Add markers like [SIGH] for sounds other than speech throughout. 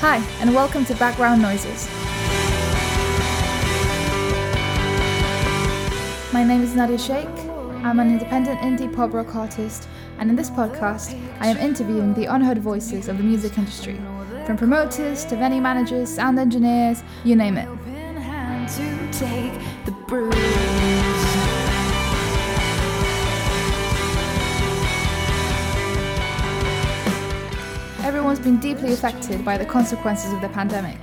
Hi, and welcome to Background Noises. My name is Nadia Sheikh. I'm an independent indie pop rock artist, and in this podcast, I am interviewing the unheard voices of the music industry, from promoters to venue managers, sound engineers, you name it. Everyone's been deeply affected by the consequences of the pandemic.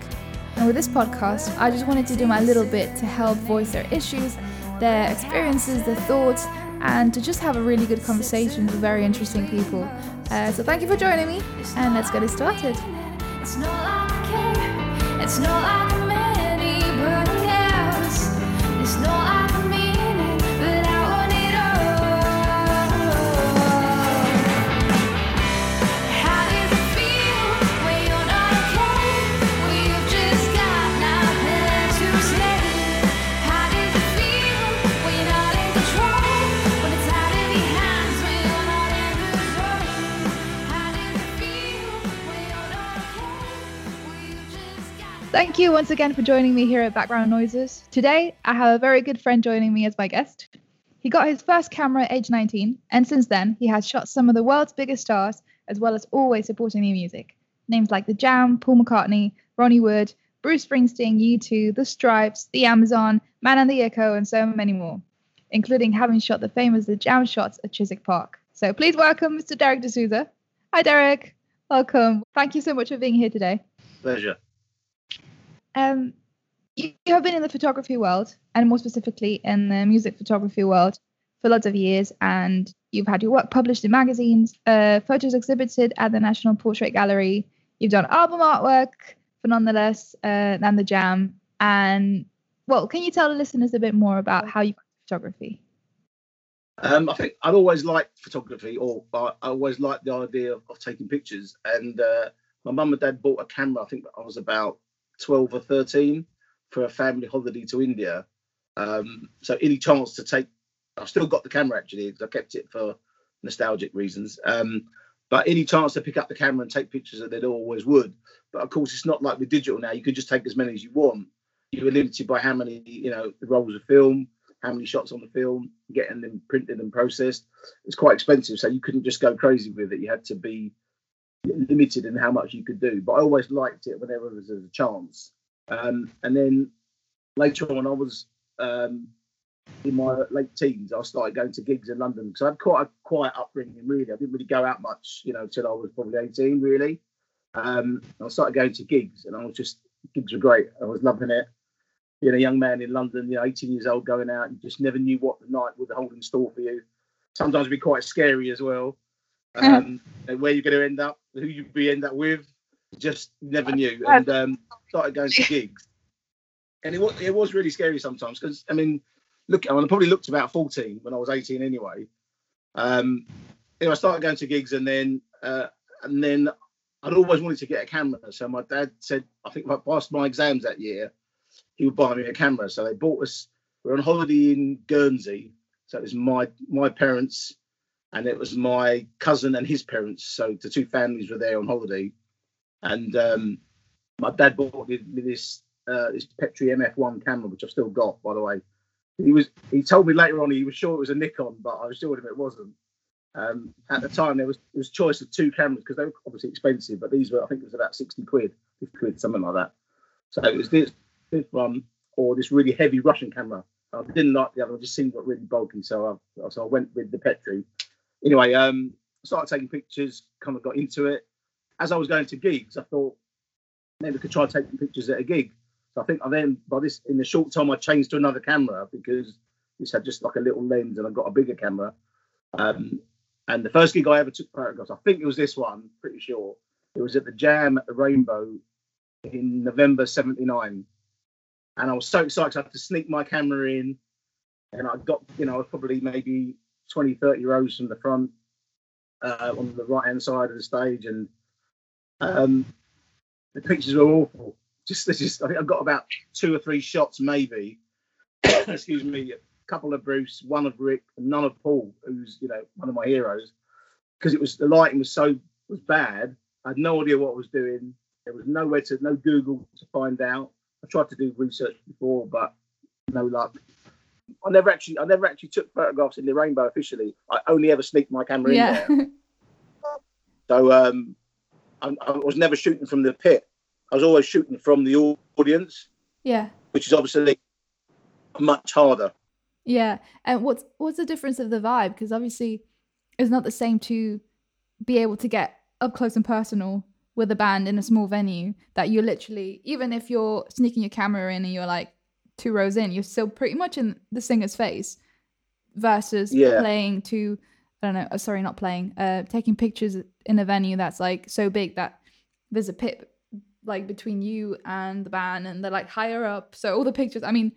And with this podcast, I just wanted to do my little bit to help voice their issues, their experiences, their thoughts, and to just have a really good conversation with very interesting people. Uh, so thank you for joining me, and let's get it started. Thank you once again for joining me here at Background Noises. Today, I have a very good friend joining me as my guest. He got his first camera at age 19, and since then, he has shot some of the world's biggest stars, as well as always supporting new music. Names like The Jam, Paul McCartney, Ronnie Wood, Bruce Springsteen, U2, The Stripes, The Amazon, Man and the Echo, and so many more, including having shot the famous The Jam shots at Chiswick Park. So please welcome Mr. Derek D'Souza. Hi, Derek. Welcome. Thank you so much for being here today. Pleasure. Um, you, you have been in the photography world, and more specifically in the music photography world, for lots of years, and you've had your work published in magazines, uh, photos exhibited at the National Portrait Gallery. You've done album artwork for Nonetheless uh, and the Jam. And well, can you tell the listeners a bit more about how you got photography? Um, I think I've always liked photography, or I always liked the idea of, of taking pictures. And uh, my mum and dad bought a camera. I think I was about 12 or 13 for a family holiday to India. Um, so any chance to take, I've still got the camera actually because I kept it for nostalgic reasons. Um, but any chance to pick up the camera and take pictures of it, always would. But of course, it's not like with digital now. You can just take as many as you want. You were limited by how many, you know, the rolls of film, how many shots on the film, getting them printed and processed. It's quite expensive, so you couldn't just go crazy with it. You had to be limited in how much you could do. But I always liked it whenever there was a chance. Um, and then later on, I was um, in my late teens. I started going to gigs in London because I had quite a quiet upbringing. Really, I didn't really go out much, you know, until I was probably 18. Really, um, I started going to gigs, and I was just gigs were great. I was loving it. Being a young man in London, you know, 18 years old, going out, and just never knew what the night would hold in store for you. Sometimes be quite scary as well. Um, where you're going to end up, who you'd be end up with, just never knew. And um, started going to gigs, and it was it was really scary sometimes because I mean, look, I, mean, I probably looked about 14 when I was 18 anyway. Um, you know, I started going to gigs, and then uh, and then I'd always wanted to get a camera. So my dad said, I think if I passed my exams that year, he would buy me a camera. So they bought us. We we're on holiday in Guernsey, so it was my my parents and it was my cousin and his parents. So the two families were there on holiday, and um, my dad bought me this uh, this Petri MF1 camera, which I've still got, by the way. He was he told me later on he was sure it was a Nikon, but I assured him it wasn't. Um, at the time, there was there was choice of two cameras because they were obviously expensive, but these were I think it was about sixty quid, fifty quid, something like that. So it was this this one or this really heavy Russian camera. I didn't like the other; one; just seemed really bulky, so I so I went with the Petri anyway, um, started taking pictures, kind of got into it. As I was going to gigs, I thought maybe I could try taking pictures at a gig. So I think I then, by this, in the short time, I changed to another camera because this had just like a little lens and I got a bigger camera. Um, and the first gig I ever took photographs, I think it was this one, pretty sure. It was at the Jam at the Rainbow in November 79. And I was so excited I had to sneak my camera in. And I got, you know, probably maybe 20, 30 rows from the front uh, on the right hand side of the stage, and um, the pictures were awful. Just, just, I think I got about two or three shots, maybe. [COUGHS] Excuse me, a couple of Bruce, one of Rick, and none of Paul, who's you know one of my heroes, because it was the lighting was so was bad. I had no idea what I was doing. There was nowhere to no Google to find out. I tried to do research before, but no luck. I never actually I never actually took photographs in the rainbow officially. I only ever sneaked my camera yeah. in there. So um, I, I was never shooting from the pit. I was always shooting from the audience, yeah. which is obviously much harder. Yeah. And what's what's the difference of the vibe? Because obviously it's not the same to be able to get up close and personal with a band in a small venue that you're literally even if you're sneaking your camera in and you're like two rows in, you're still pretty much in the singer's face versus Yeah. playing to I don't know, uh, sorry, not playing, uh taking pictures in a venue that's like so big that there's a pit like between you and the band and they're like higher up. So all the pictures, I mean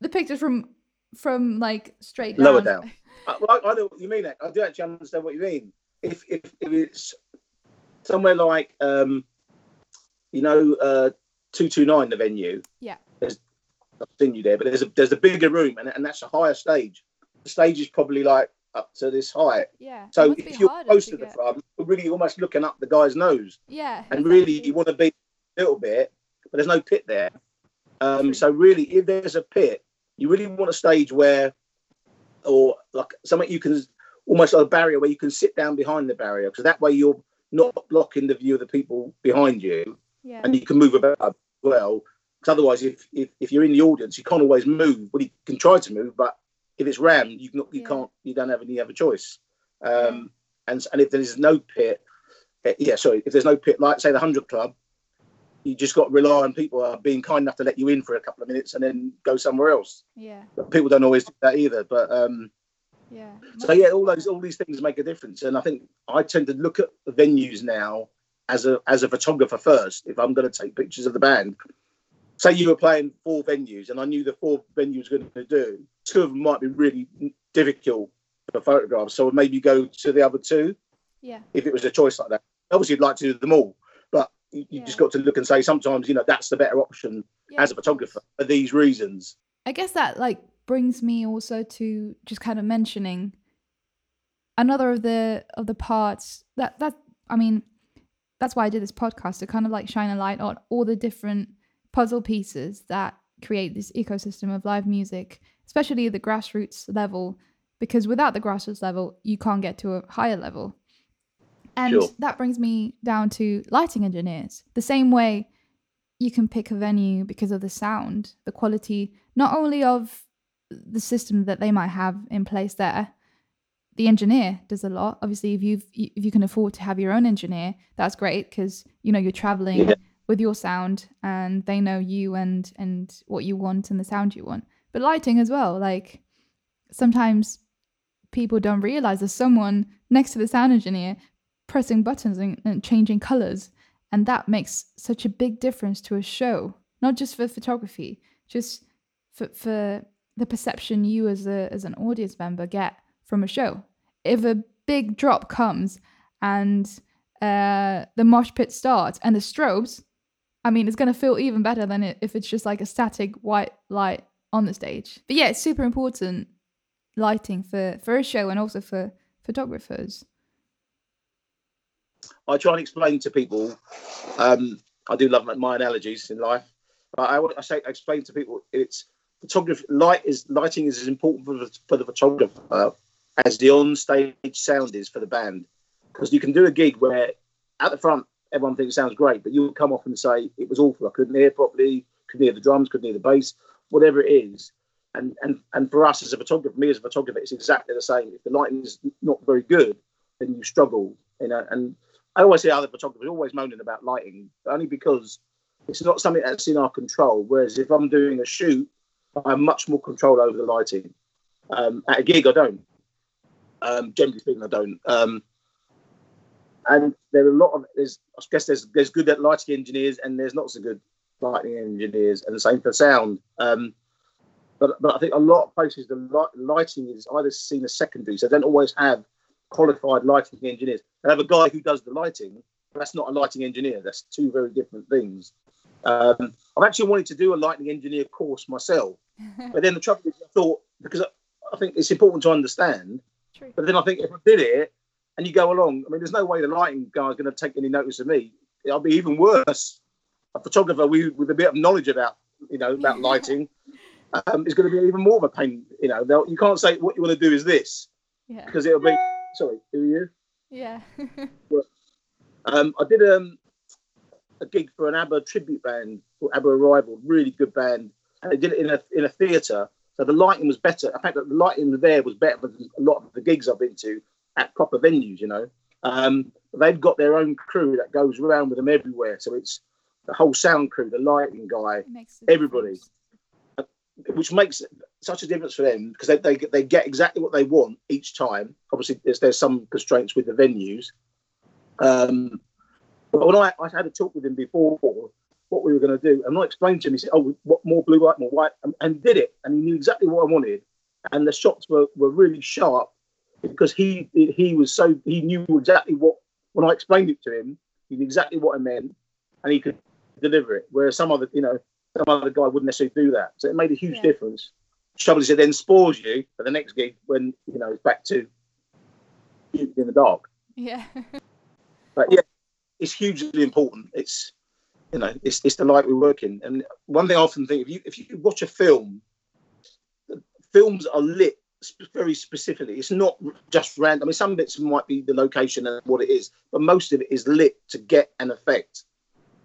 the pictures from from like straight down. Lower down. I, [LAUGHS] well, I, know what you mean. I do actually understand what you mean. If if, if it's somewhere like um, you know, uh, two two nine, the venue. Yeah. I've seen you there, but there's a there's a bigger room, and and that's a higher stage. The stage is probably like up to this height. Yeah. So if you're close to to the front, you're really almost looking up the guy's nose, Yeah. and really you want to be a little bit, but there's no pit there. Um, so really, if there's a pit, you really want a stage where, or like something you can almost like a barrier where you can sit down behind the barrier, because that way you're not blocking the view of the people behind you, Yeah. and you can move about as well. Because otherwise, if, if if you're in the audience, you can't always move. Well, you can try to move, but if it's rammed, you can, you Yeah. can't. You don't have any other choice. Um, and and if there's no pit, eh, yeah, sorry, if there's no pit, like say the hundred club, you just got to rely on people being kind enough to let you in for a couple of minutes and then go somewhere else. Yeah. But people don't always do that either. But um, Yeah. so yeah, all those all these things make a difference. And I think I tend to look at the venues now as a as a photographer first. If I'm going to take pictures of the band, say you were playing four venues, and I knew the four venues were going to do, two of them might be really difficult for photographs. So maybe go to the other two Yeah. if it was a choice like that. Obviously, you'd like to do them all, but you, you just got to look and say sometimes you know that's the better option yeah as a photographer for these reasons. I guess that like brings me also to just kind of mentioning another of the of the parts that that I mean that's why I did this podcast to kind of like shine a light on all the different puzzle pieces that create this ecosystem of live music, especially the grassroots level, because without the grassroots level, you can't get to a higher level. And Sure. that brings me down to lighting engineers. The same way you can pick a venue because of the sound, the quality, not only of the system that they might have in place there. The engineer does a lot. Obviously, if you've if you can afford to have your own engineer, that's great because you know you're traveling Yeah. With your sound and they know you and and what you want and the sound you want. But lighting as well, like sometimes people don't realize there's someone next to the sound engineer pressing buttons and, and changing colors and that makes such a big difference to a show not just for photography just for, for the perception you as a as an audience member get from a show if a big drop comes and uh the mosh pit starts and the strobes i mean it's going to feel even better than if it's just like a static white light on the stage but yeah it's super important lighting for for a show and also for photographers I try and explain to people. Um, I do love my, analogies in life, but I, I say I explain to people it's photography. Light is lighting is as important for the, for the photographer as the on-stage sound is for the band, because you can do a gig where at the front everyone thinks it sounds great, but you'll come off and say it was awful. I couldn't hear properly, couldn't hear the drums, couldn't hear the bass, whatever it is. And and and for us as a photographer, me as a photographer, it's exactly the same. If the lighting is not very good, then you struggle. You know, and I always see other photographers always moaning about lighting, only because it's not something that's in our control. Whereas if I'm doing a shoot, I have much more control over the lighting. Um, at a gig, I don't. Um, generally speaking, I don't. Um, and there are a lot of there's I guess there's there's good lighting engineers and there's not so good lighting engineers, and the same for sound. Um, but but I think a lot of places the light, lighting is either seen as secondary, so they don't always have qualified lighting engineers. They have a guy who does the lighting. But that's not a lighting engineer. That's two very different things. Um, I've actually wanted to do a lighting engineer course myself, [LAUGHS] but then the trouble is, I thought because I, I think it's important to understand. True. But then I think if I did it and you go along, I mean, there's no way the lighting guy is going to take any notice of me. it'll be even worse. A photographer we, with a bit of knowledge about you know about [LAUGHS] lighting um, is going to be even more of a pain. You know, They'll, you can't say what you want to do is this Yeah. because it'll be. Sorry, who are you? Yeah. [LAUGHS] Um, I did um, a gig for an ABBA tribute band called ABBA Arrival, really good band, and they did it in a in a theatre. So the lighting was better. In fact, that the lighting there was better than a lot of the gigs I've been to at proper venues. You know, um, they've got their own crew that goes around with them everywhere. So it's the whole sound crew, the lighting guy, It makes a Everybody. difference. which makes such a difference for them because they, they get- they get exactly what they want each time. Obviously, there's there's some constraints with the venues. Um, but when I, I had a talk with him before what we were going to do, and I explained to him, he said, "Oh, what more blue light, more white," and, and did it, and he knew exactly what I wanted, and the shots were, were really sharp because he he was so he knew exactly what when I explained it to him, he knew exactly what I meant, and he could deliver it. Whereas some other, you know, some other guy wouldn't necessarily do that. So it made a huge Yeah. difference. Trouble is, it then spoils you for the next gig when you know it's back to in the dark. Yeah. [LAUGHS] But yeah, it's hugely important. It's you know, it's it's the light we work in. And one thing I often think, if you if you watch a film, films are lit sp- very specifically. It's not just random. I mean, some bits might be the location and what it is, but most of it is lit to get an effect.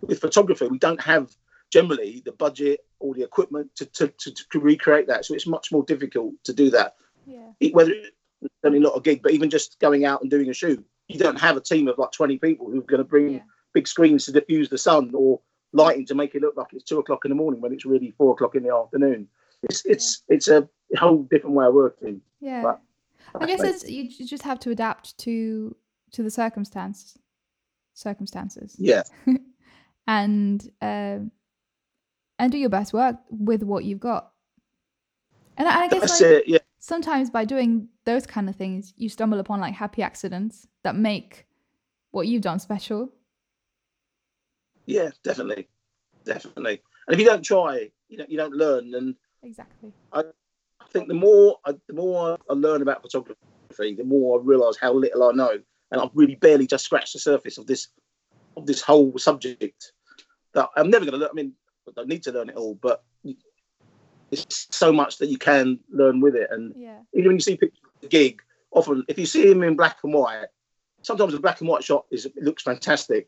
With photography, we don't have generally the budget or the equipment to, to, to, to recreate that. So it's much more difficult to do that Yeah. it- whether it's only not a gig, but even just going out and doing a shoot, you don't have a team of like 20 people who are going to bring Yeah. big screens to diffuse the sun or lighting to make it look like it's two o'clock in the morning when it's really four o'clock in the afternoon. It's it's it's a whole different way of working. Yeah. But- I guess it's you you just have to adapt to to the circumstances circumstances yeah, [LAUGHS] and um and do your best work with what you've got. And I, I guess like it. Yeah, sometimes by doing those kind of things, you stumble upon like happy accidents that make what you've done special. yeah, definitely, definitely. And if you don't try, you know, you don't learn. And Exactly. I think the more I, the more I learn about photography, the more I realise how little I know, and I've really barely just scratched the surface of this of this whole subject. That I'm never going to learn. I mean, I don't need to learn it all, but it's so much that you can learn with it. And Yeah. even when you see pictures of the gig, often if you see him in black and white, sometimes the black and white shot is it looks fantastic.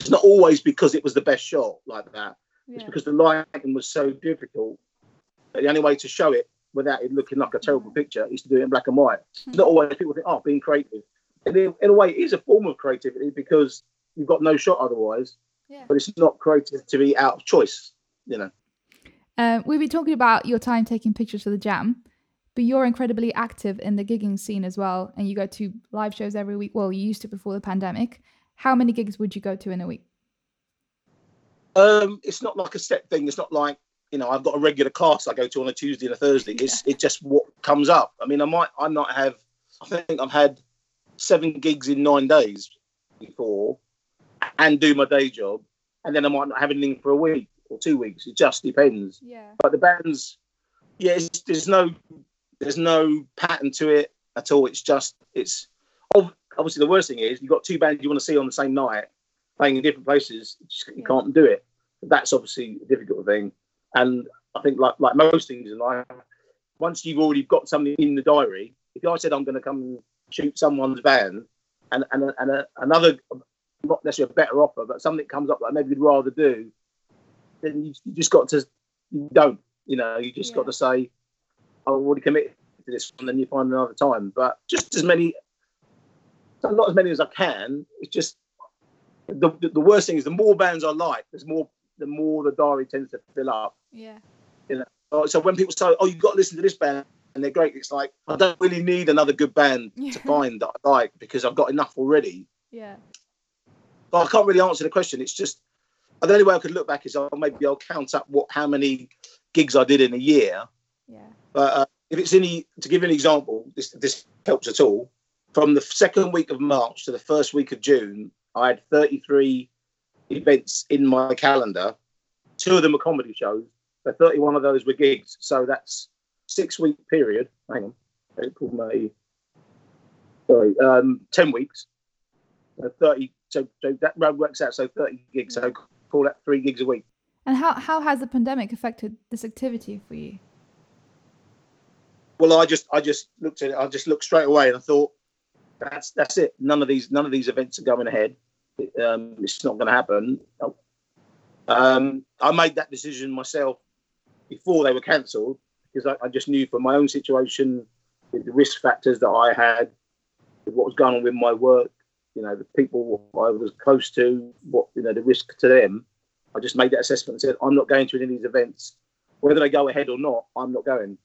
It's not always because it was the best shot like that. It's because the lighting was so difficult. The only way to show it without it looking like a terrible picture is to do it in black and white. It's not always people think, oh, being creative. And in, in a way, it is a form of creativity because you've got no shot otherwise. Yeah. But it's not creative to be out of choice, you know. Um, we've been talking about your time taking pictures for the jam, but you're incredibly active in the gigging scene as well, and you go to live shows every week. Well, you used to before the pandemic. How many gigs would you go to in a week? Um, it's not like a set thing. It's not like you know I've got a regular class I go to on a Tuesday and a Thursday. It's it's just what comes up. I mean, I might I might have. I think I've had seven gigs in nine days before, and do my day job, and then I might not have anything for a week or two weeks. It just depends. Yeah. But the bands, yeah, it's, there's no there's no pattern to it at all. It's just it's obviously the worst thing is you've got two bands you want to see on the same night playing in different places. You, just, you Yeah. can't do it. That's obviously a difficult thing. And I think like like most things in life, once you've already got something in the diary, if I said I'm going to come and shoot someone's van, and and, a, and a, another not necessarily a better offer, but something comes up that maybe you'd rather do, then you, you just got to you don't. You know, you just Yeah. got to say, I've already committed to this, and then you find another time. But just as many, not as many as I can. It's just the, the, the worst thing is the more bands I like, there's more the more the diary tends to fill up. Yeah. Uh, So when people say, "Oh, you've got to listen to this band," and they're great, it's like I don't really need another good band Yeah. to [LAUGHS] find that I like because I've got enough already. Yeah. But I can't really answer the question. It's just the only way I could look back is I'll, maybe I'll count up what how many gigs I did in a year. Yeah. But uh, if it's any to give you an example, this this helps at all. From the second week of March to the first week of June, I had 33 events in my calendar. Two of them were comedy shows. So 31 of those were gigs. So that's six week period. Hang on, April, May. Sorry, um, 10 weeks. So 30, so, so that road works out. So 30 gigs. So call that three gigs a week. And how, how has the pandemic affected this activity for you? Well, I just I just looked at it. I just looked straight away and I thought, that's that's it. None of these none of these events are going ahead. Um, it's not going to happen. Um, I made that decision myself before they were cancelled because I, I, just knew from my own situation, the risk factors that I had, what was going on with my work, you know, the people I was close to, what you know, the risk to them. I just made that assessment and said, I'm not going to any of these events, whether they go ahead or not. I'm not going.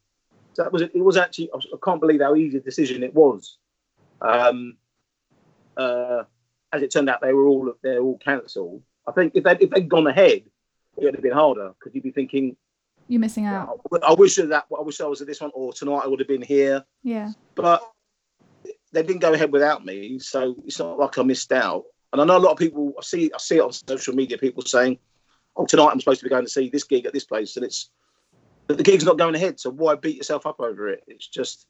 So that was it. Was actually I can't believe how easy a decision it was. Um, uh, as it turned out, they were all they're all cancelled. I think if they if they'd gone ahead, it would have been harder because you'd be thinking you're missing out. I wish that I wish I was at this one, or tonight I would have been here. Yeah. But they didn't go ahead without me, so it's not like I missed out. And I know a lot of people. I see I see it on social media. People saying, "Oh, tonight I'm supposed to be going to see this gig at this place," and it's the gig's not going ahead. So why beat yourself up over it? It's just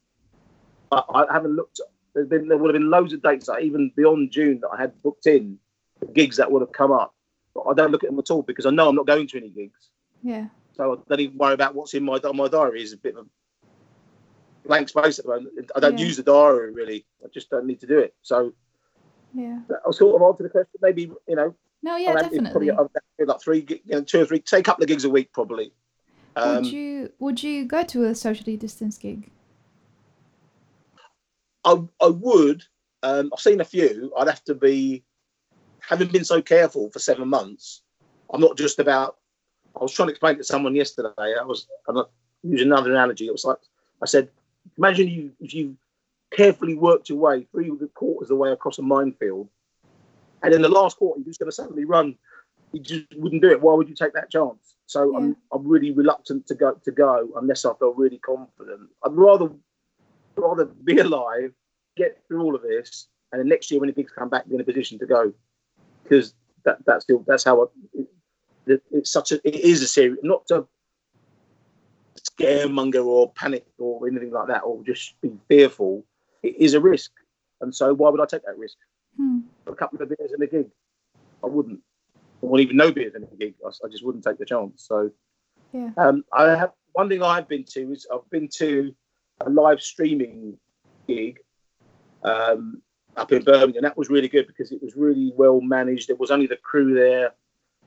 I, I haven't looked there's been there would have been loads of dates, like even beyond June, that I had booked in gigs that would have come up. But I don't look at them at all because I know I'm not going to any gigs. Yeah. So I don't even worry about what's in my my diary. Is a bit of a blank space at the moment. I don't yeah. use the diary really. I just don't need to do it. So yeah, I'll sort of answer the question. Maybe you know. No, yeah, definitely. Probably like three, you know, two or three, say a couple of gigs a week, probably. Um, would you would you go to a socially distanced gig? I, I would. Um, I've seen a few. I'd have to be, having been so careful for seven months. I'm not just about. I was trying to explain to someone yesterday. I was. I'm not using another analogy. It was like I said. Imagine you if you carefully worked your way three quarters of the way across a minefield, and in the last quarter you're just going to suddenly run. You just wouldn't do it. Why would you take that chance? So yeah. I'm I'm really reluctant to go to go unless I feel really confident. I'd rather rather be alive, get through all of this, and then next year when the gigs come back, be in a position to go. Because that that's still that's how it, it's such a it is a serious not to scaremonger or panic or anything like that or just be fearful. It is a risk, and so why would I take that risk? Hmm. A couple of beers in a gig, I wouldn't. I wouldn't even know beers in a gig. I, I just wouldn't take the chance. So, yeah. Um, I have one thing I've been to is I've been to a live streaming gig um, up in Birmingham. That was really good because it was really well managed. There was only the crew there,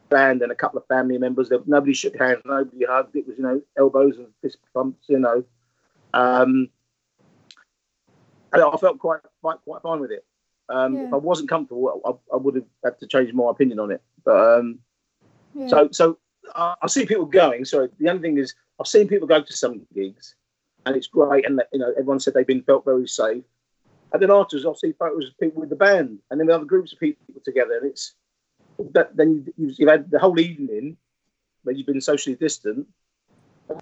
band, and a couple of family members. There, nobody shook hands, nobody hugged. It was you know elbows and fist bumps, you know. Um, I felt quite quite quite fine with it. Um, yeah. If I wasn't comfortable, I, I, would have had to change my opinion on it. But um, yeah. so so I, I see people going. So the only thing is I've seen people go to some gigs and it's great. And you know, everyone said they've been felt very safe. And then afterwards, I'll see photos of people with the band, and then we have groups of people together, and it's that. Then you, have had the whole evening where you've been socially distant,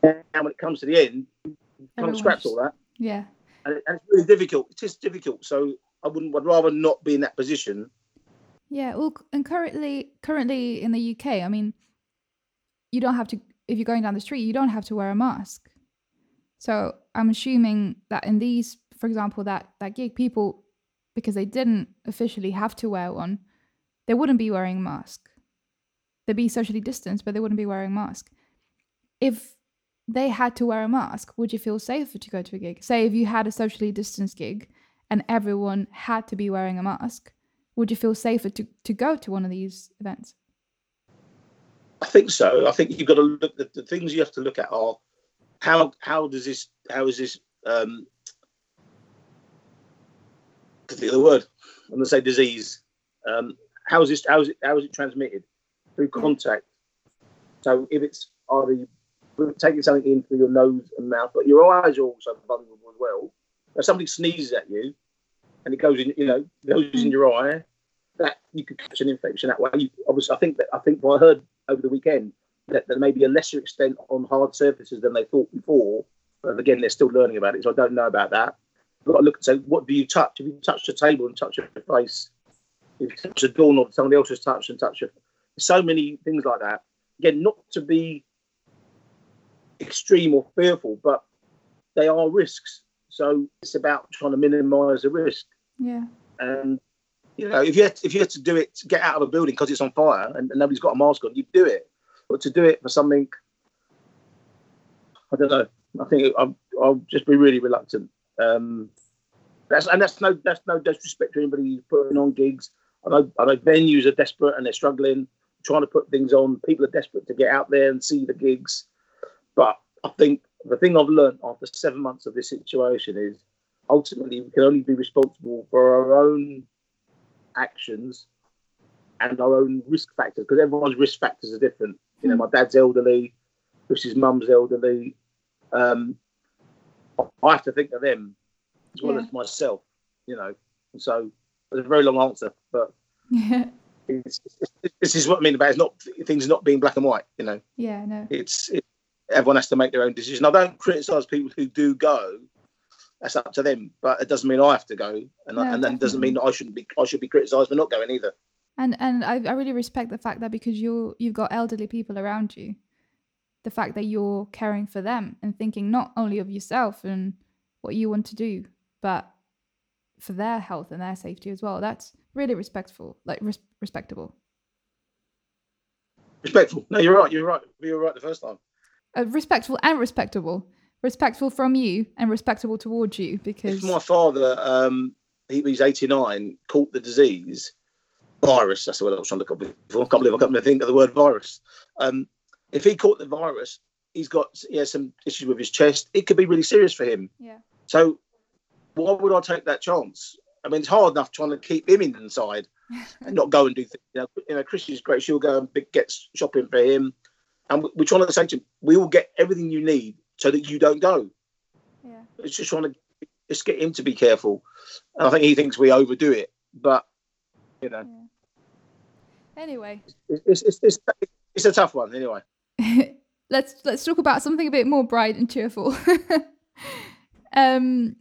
and when it comes to the end, you kind of scraps all that. Yeah, and, and, it's really difficult. It is difficult. So I wouldn't. I'd rather not be in that position. Yeah. Well, and currently, currently in the UK, I mean, you don't have to. If you're going down the street, you don't have to wear a mask. So I'm assuming that in these, for example, that that gig, people because they didn't officially have to wear one, they wouldn't be wearing a mask. They'd be socially distanced, but they wouldn't be wearing a mask. If they had to wear a mask, would you feel safer to go to a gig? Say if you had a socially distanced gig and everyone had to be wearing a mask, would you feel safer to, to go to one of these events? I think so. I think you've got to look. The, the things you have to look at are how how does this how is this um to the word I'm gonna say disease um how is this how is it how is it transmitted through contact so if it's you taking something in through your nose and mouth but your eyes are also vulnerable as well if somebody sneezes at you and it goes in you know goes in your eye that you could catch an infection that way you, obviously I think that I think what I heard over the weekend that there may be a lesser extent on hard surfaces than they thought before. But again, they're still learning about it, so I don't know about that. Got to look say, what do you touch? If you touch the table and touch your face, you touch a doorknob somebody else has touched and touch it. So many things like that. Again, not to be extreme or fearful, but they are risks. So it's about trying to minimise the risk. Yeah. And You know, if you had, if you had to do it to get out of a building because it's on fire and, and nobody's got a mask on, you'd do it. But to do it for something, I don't know. I think I'll, I'll just be really reluctant. Um, that's and that's no that's no disrespect to anybody who's putting on gigs. I know I know venues are desperate and they're struggling, trying to put things on. People are desperate to get out there and see the gigs. But I think the thing I've learned after seven months of this situation is ultimately we can only be responsible for our own actions and our own risk factors because everyone's risk factors are different. You know, my dad's elderly, Chris's mum's elderly. Um, I have to think of them as well Yeah. as myself. You know, and so it's a very long answer, but Yeah. it's, [LAUGHS] it's, this is what I mean about it's not things not being black and white. You know, Yeah. No. it's it, everyone has to make their own decision. I don't criticise people who do go. That's up to them, but it doesn't mean I have to go, and, I, and then doesn't mean that I shouldn't be. I should be criticised for not going either. And and I, I really respect the fact that because you you've got elderly people around you, the fact that you're caring for them and thinking not only of yourself and what you want to do, but for their health and their safety as well. That's really respectful, like res- respectable, Respectful. No, you're right. You're right. You were right the first time. uh, respectful and respectable, respectful from you and respectable towards you because If my father, um, he, he's 89, caught the disease, virus, that's the word I was trying to look up before. I can't believe I can't think of the word virus. Um, if he caught the virus, he's got he has some issues with his chest. It could be really serious for him. yeah, So why would I take that chance? I mean, it's hard enough trying to keep him inside [LAUGHS] and not go and do things. You know, you know Chris is great. She'll go and get shopping for him. And we- we're trying to say to him, we will get everything you need so that you don't go. yeah, It's just trying to just get him to be careful. And I think he thinks we overdo it. But, you know, yeah. Anyway, it's, it's, it's, it's a tough one anyway. [LAUGHS] let's let's talk about something a bit more bright and cheerful. [LAUGHS] um,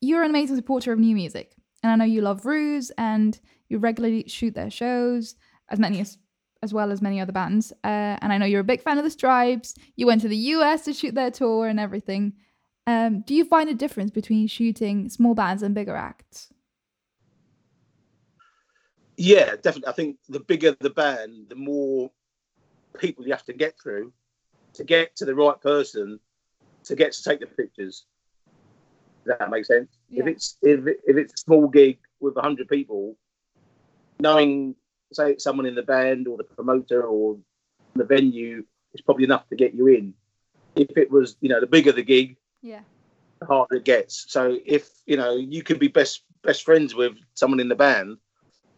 you're an amazing supporter of new music, and I know you love Ruse, and you regularly shoot their shows, as many as as well as many other bands. Uh, and I know you're a big fan of the Stripes. You went to the US to shoot their tour and everything. Um, do you find a difference between shooting small bands and bigger acts? Yeah, definitely. I think the bigger the band, the more people you have to get through to get to the right person to get to take the pictures. That make sense? If it's if, if it's a small gig with hundred people, knowing say someone in the band or the promoter or the venue is probably enough to get you in. If it was, you know, the bigger the gig, Yeah, the harder it gets. So if you know you could be best best friends with someone in the band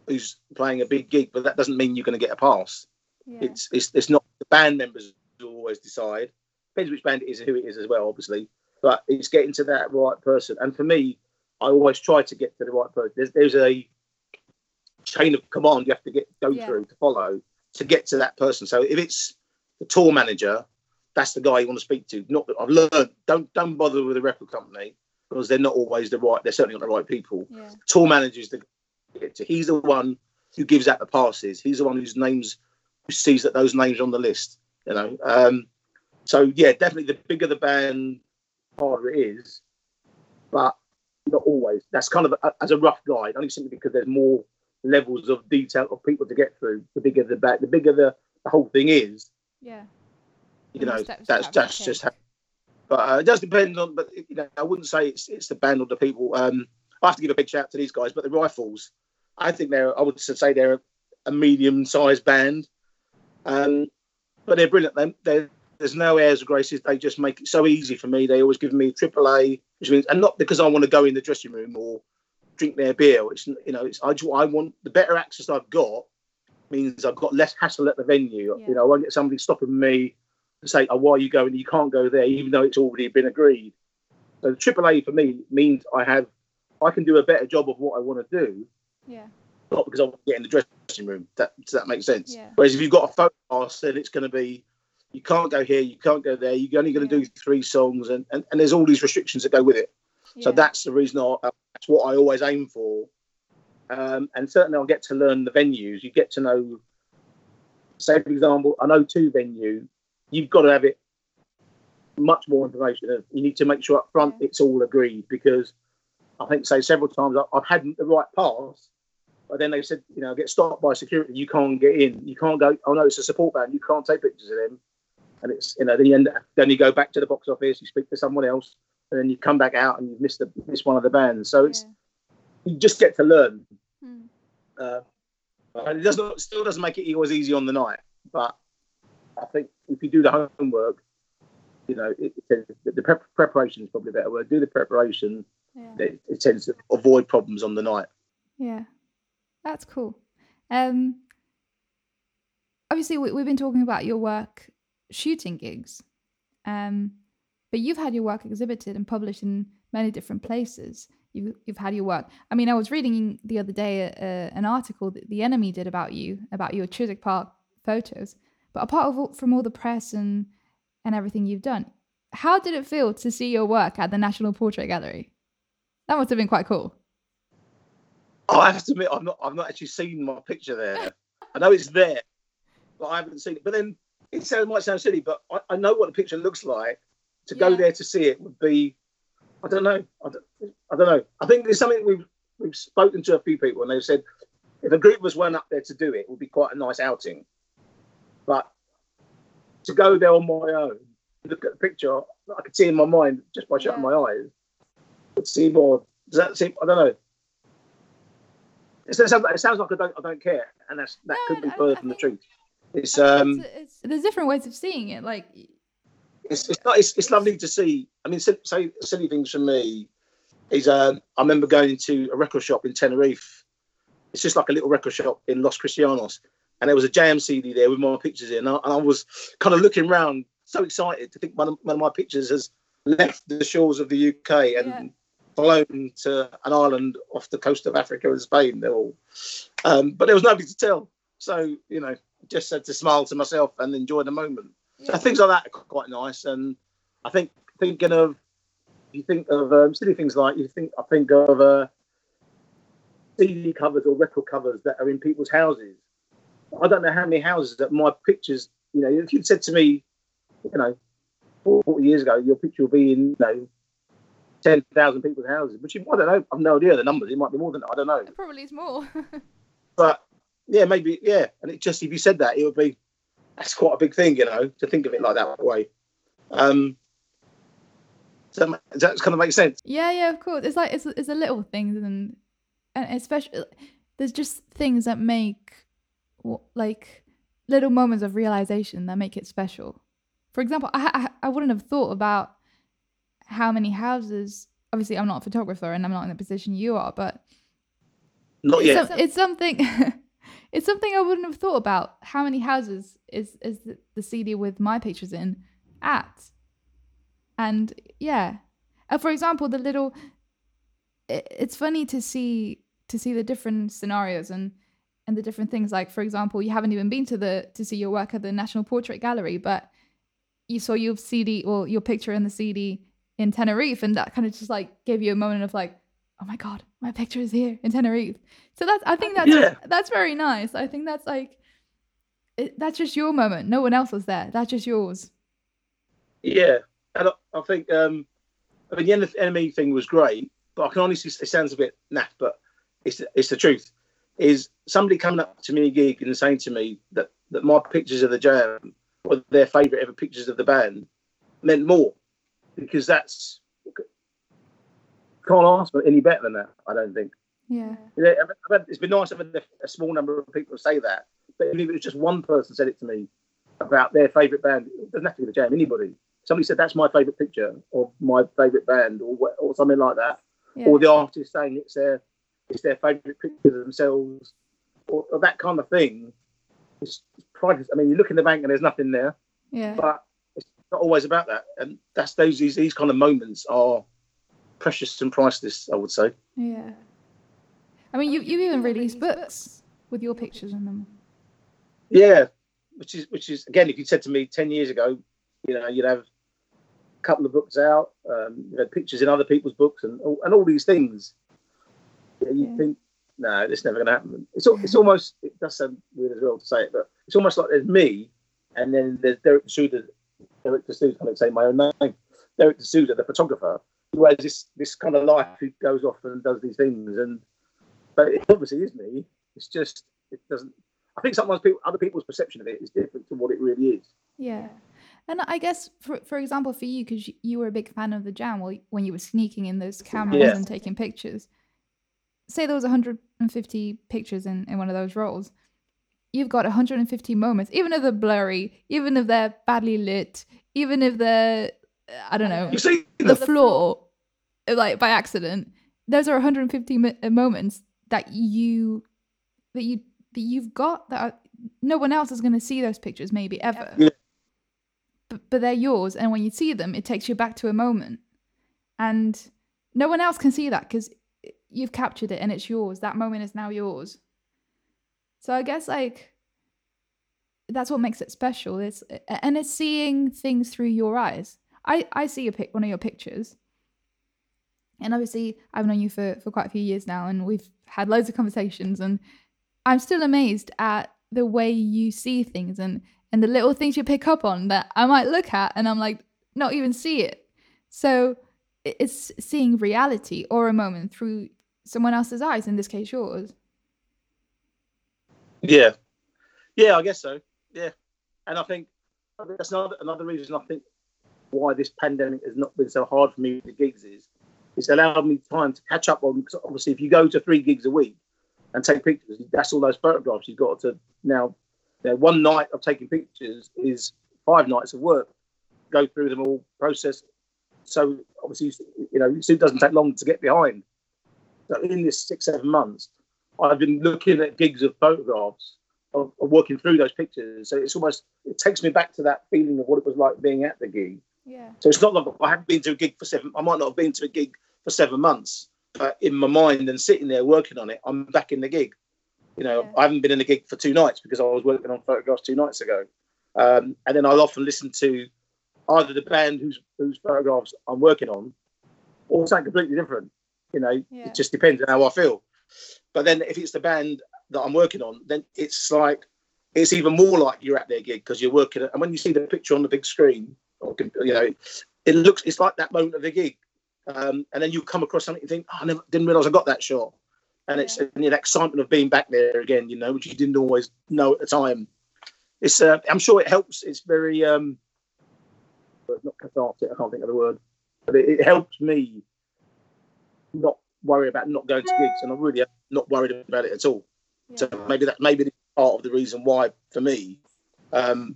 who's playing a big gig, but that doesn't mean you're going to get a pass. yeah, It's it's it's not the band members who always decide. Depends which band it is and who it is as well, obviously. But it's getting to that right person. And for me, I always try to get to the right person. There's there's a chain of command you have to get go Yeah. through to follow to get to that person. So if it's the tour manager, that's the guy you want to speak to. Not I've learned don't don't bother with the record company because they're not always the right. They're certainly not the right people yeah, tour manager is the he's the one who gives out the passes. He's the one whose names who sees that those names are on the list. You know. Um, so yeah, definitely the bigger the band, harder it is, but not always. That's kind of a, as a rough guide. Only simply because there's more levels of detail of people to get through. The bigger the back, the bigger the, the whole thing is. yeah. You know, that's have, that's just how. But uh, it does depend on. But you know, I wouldn't say it's it's the band or the people. Um, I have to give a big shout out to these guys. But the Rifles, I think they're. I would say they're a medium-sized band, um, but they're brilliant. They, they're, there's no airs or graces. They just make it so easy for me. They always give me triple A, which means, and not because I want to go in the dressing room or drink their beer. It's you know, it's I, I want the better access I've got means I've got less hassle at the venue. Yeah. You know, I won't get somebody stopping me and say, "Oh, why are you going? You can't go there," even though it's already been agreed. So the triple A for me means I have, I can do a better job of what I want to do, Yeah, not because I want to get in the dressing room. That does that make sense? Yeah. Whereas if you've got a photo pass, then it's going to be, you can't go here, you can't go there. You're only going to Yeah. do three songs, and, and and there's all these restrictions that go with it. So that's the reason I, that's what I always aim for. Um, and certainly I'll get to learn the venues. You get to know, say for example, an O2 venue, you've got to have it much more information. You need to make sure up front Yeah. it's all agreed because I think say several times I- I've had the right pass, but then they said, you know, get stopped by security. You can't get in. You can't go. Oh no, it's a support band. You can't take pictures of them. And it's you know then you end, then you go back to the box office. You speak to someone else, and then you come back out and you've missed the missed one of the bands. So it's you just get to learn. Hmm. Uh, and it doesn't still doesn't make it always easy on the night, but I think if you do the homework, you know, it, it, the prep, preparation is probably a better word. Do the preparation, Yeah. it, it tends to avoid problems on the night. Yeah, that's cool. Um, obviously, we, we've been talking about your work shooting gigs, um, but you've had your work exhibited and published in many different places. You've, you've had your work. I mean, I was reading the other day uh, an article that the NME did about you, about your Chiswick Park photos. But apart from all the press and and everything you've done, how did it feel to see your work at the National Portrait Gallery? That must have been quite cool. I have to admit, I've not, I've not actually seen my picture there. I know it's there, but I haven't seen it. But then it sounds, might sound silly, but I, I know what the picture looks like. To go Yeah. there to see it would be, I don't know, I don't, I don't know. I think there's something we've we've spoken to a few people and they've said if a group of us weren't up there to do it, it would be quite a nice outing. But to go there on my own, look at the picture, I could see in my mind just by shutting Yeah. my eyes. See more. Does that seem? I don't know. It sounds, it sounds like I don't, I don't care, and that's that No, could be I- further I from the truth. It's um, it's- it's- there's different ways of seeing it. Like, it's it's not it's, it's lovely to see. I mean, say silly things for me is um, I remember going to a record shop in Tenerife. It's just like a little record shop in Los Cristianos, and there was a jam CD there with my pictures in, and I, and I was kind of looking around, so excited to think one of, one of my pictures has left the shores of the UK and Yeah. flown to an island off the coast of Africa and Spain. They're all, um, but there was nobody to tell, so you know, just had to smile to myself and enjoy the moment. So things like that are quite nice. And I think thinking of you think of um, silly things like you think I think of uh, CD covers or record covers that are in people's houses. I don't know how many houses that my pictures. You know, if you'd said to me, you know, 40 years ago, your picture will be in you know. 10,000 people's houses, which you, I don't know. I've no idea the numbers. It might be more than that. I don't know. it probably is more. [LAUGHS] Yeah, maybe, yeah. And it just, if you said that, it would be, that's quite a big thing, you know, to think of it like that way. Um, does that, does that kind of make sense? yeah, yeah, of course. It's like it's it's a little things and and especially there's just things that make like little moments of realization that make it special. For example, I I, I wouldn't have thought about how many houses. Obviously, I'm not a photographer and I'm not in the position you are, but Not it's, yet. some- it's something. [LAUGHS] it's something I wouldn't have thought about. How many houses is is the, CD with my pictures in at? And yeah, uh, for example, the little. It, it's funny to see to see the different scenarios and and the different things. Like for example, you haven't even been to the to see your work at the National Portrait Gallery, but you saw your CD or your picture in the CD in Tenerife, and that kind of just like gave you a moment of like, oh my god, my picture is here in Tenerife. So that's I think that's Yeah. that's very nice. I think that's like it, that's just your moment. No one else was there. That's just yours. Yeah. And I, I think, um, I mean, the en- NME thing was great, but I can honestly, say it sounds a bit naff, but it's, it's the truth. Is somebody coming up to me a gig and saying to me that, that my pictures of the jam or their favourite ever pictures of the band meant more because that's can't ask for any better than that. I don't think. Yeah. You know, I've- I've had- it's been nice having a, small number of people say that, but even if it was just one person said it to me about their favourite band, it doesn't have to be the jam. Anybody, somebody said that's my favourite picture of my favourite band, or or something like that, Yeah. or the artist saying it's their it's their favourite picture of themselves, or, or that kind of thing. It's, it's priceless. I mean, you look in the bank and there's nothing there, yeah. but it's not always about that. And that's those these, these kind of moments are precious and priceless. I would say. Yeah. I mean, you you even released books with your pictures in them. Yeah, which is which is again, if you said to me ten years ago, you know, you'd have a couple of books out, um, you had pictures in other people's books, and all- and all these things. Yeah, you Yeah. think, no, it's never going to happen. It's it's almost it does sound weird as well to say it, but it's almost like there's me, and then there's Derek D'Souza. Derek D'Souza, I can't say my own name. Derek D'Souza, the photographer, who has this this kind of life who goes off and does these things, and but it obviously is me. It's just it doesn't. I think sometimes people, other people's perception of it is different to what it really is. Yeah. And I guess, for, for example, for you, because you were a big fan of the jam when you were sneaking in those cameras yeah. and taking pictures, say there was 150 pictures in, in one of those rolls, you've got 150 moments, even if they're blurry, even if they're badly lit, even if they're, I don't know, you see the, the floor, like by accident, those are 150 uh, moments that you, that you, that you've got that are, no one else is going to see those pictures maybe ever. Yeah but, but they're yours. And when you see them, it takes you back to a moment. And no one else can see that because you've captured it and it's yours. That moment is now yours. So I guess like that's what makes it special. It's and it's seeing things through your eyes. I I see a pic one of your pictures, and obviously I've known you for for quite a few years now, and we've had loads of conversations, and I'm still amazed at the way you see things and and the little things you pick up on that I might look at and I'm like, not even see it. So it's seeing reality or a moment through someone else's eyes, in this case, yours. Yeah. Yeah, I guess so. Yeah. And I think that's another, another reason I think why this pandemic has not been so hard for me with the gigs is it's allowed me time to catch up on because obviously if you go to three gigs a week and take pictures, that's all those photographs you've got to now you know, one night of taking pictures is five nights of work. Go through them all, process. So obviously, you know, it doesn't take long to get behind. So in this six, seven months, I've been looking at gigs of photographs of, of, working through those pictures. So it's almost it takes me back to that feeling of what it was like being at the gig. Yeah. So it's not like I haven't been to a gig for seven. I might not have been to a gig for seven months, but in my mind and sitting there working on it, I'm back in the gig. You know, yeah. I haven't been in a gig for two nights because I was working on photographs two nights ago. Um, and then I'll often listen to either the band whose whose photographs I'm working on, or something completely different. You know, yeah. it just depends on how I feel. But then if it's the band that I'm working on, then it's like it's even more like you're at their gig because you're working. and when you see the picture on the big screen, or, you know, it looks it's like that moment of the gig. Um, and then you come across something, you think, oh, I never didn't realize I got that shot and it's yeah. the excitement of being back there again, you know, which you didn't always know at the time. It's, uh, I'm sure it helps. It's very, um, not cathartic. I can't think of the word, but it, it helps me not worry about not going to gigs, and I'm really not worried about it at all. Yeah. So maybe that maybe part of the reason why for me. Um,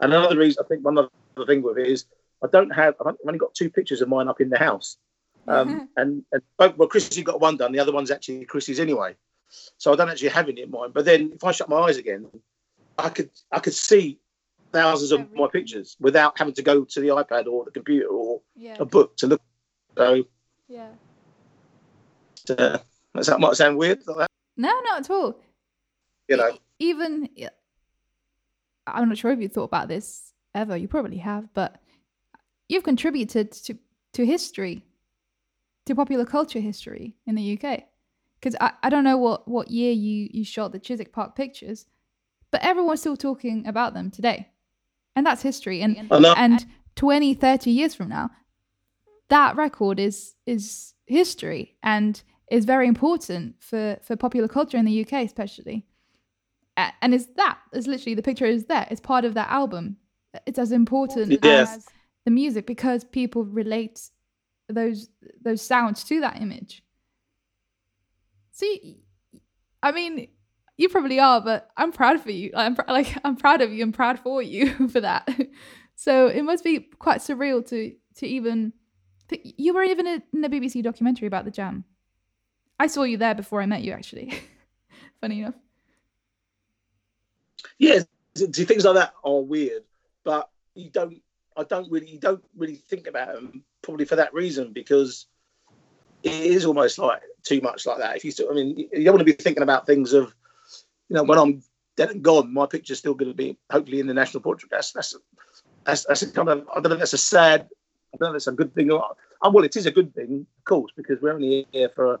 and another reason I think one other thing with it is I don't have I've only got two pictures of mine up in the house. Um, mm-hmm. and, and both, well, Chrissy got one done. The other one's actually Chrissy's anyway. So I don't actually have any in mind. But then if I shut my eyes again, I could I could see thousands of my pictures without having to go to the iPad or the computer or yeah. a book to look. So yeah, uh, that might sound weird. Like that. No, not at all. You know, even I'm not sure if you thought about this ever. You probably have, but you've contributed to to history to popular culture history in the UK. Because I, I don't know what, what year you, you shot the Chiswick Park pictures, but everyone's still talking about them today. And that's history. And, and 20, 30 years from now, that record is is history and is very important for, for popular culture in the UK, especially. And is that is literally the picture is there. It's part of that album. It's as important yes. as the music because people relate those those sounds to that image. See, I mean, you probably are, but I'm proud for you. I'm pr- like I'm proud of you. I'm proud for you [LAUGHS] for that. so it must be quite surreal to to even. You were even in the BBC documentary about the Jam. I saw you there before I met you, actually. [LAUGHS] Funny enough. Yeah, see, things like that are weird, but you don't. I don't really. You don't really think about them probably for that reason because it is almost like too much like that. If you, still, I mean, you don't want to be thinking about things of, you know, when I'm dead and gone, my picture's still going to be hopefully in the national portrait. That's that's that's that's a kind of I don't know. That's a sad. I don't know. That's a good thing. Or, oh, well, it is a good thing, of course, because we're only here for a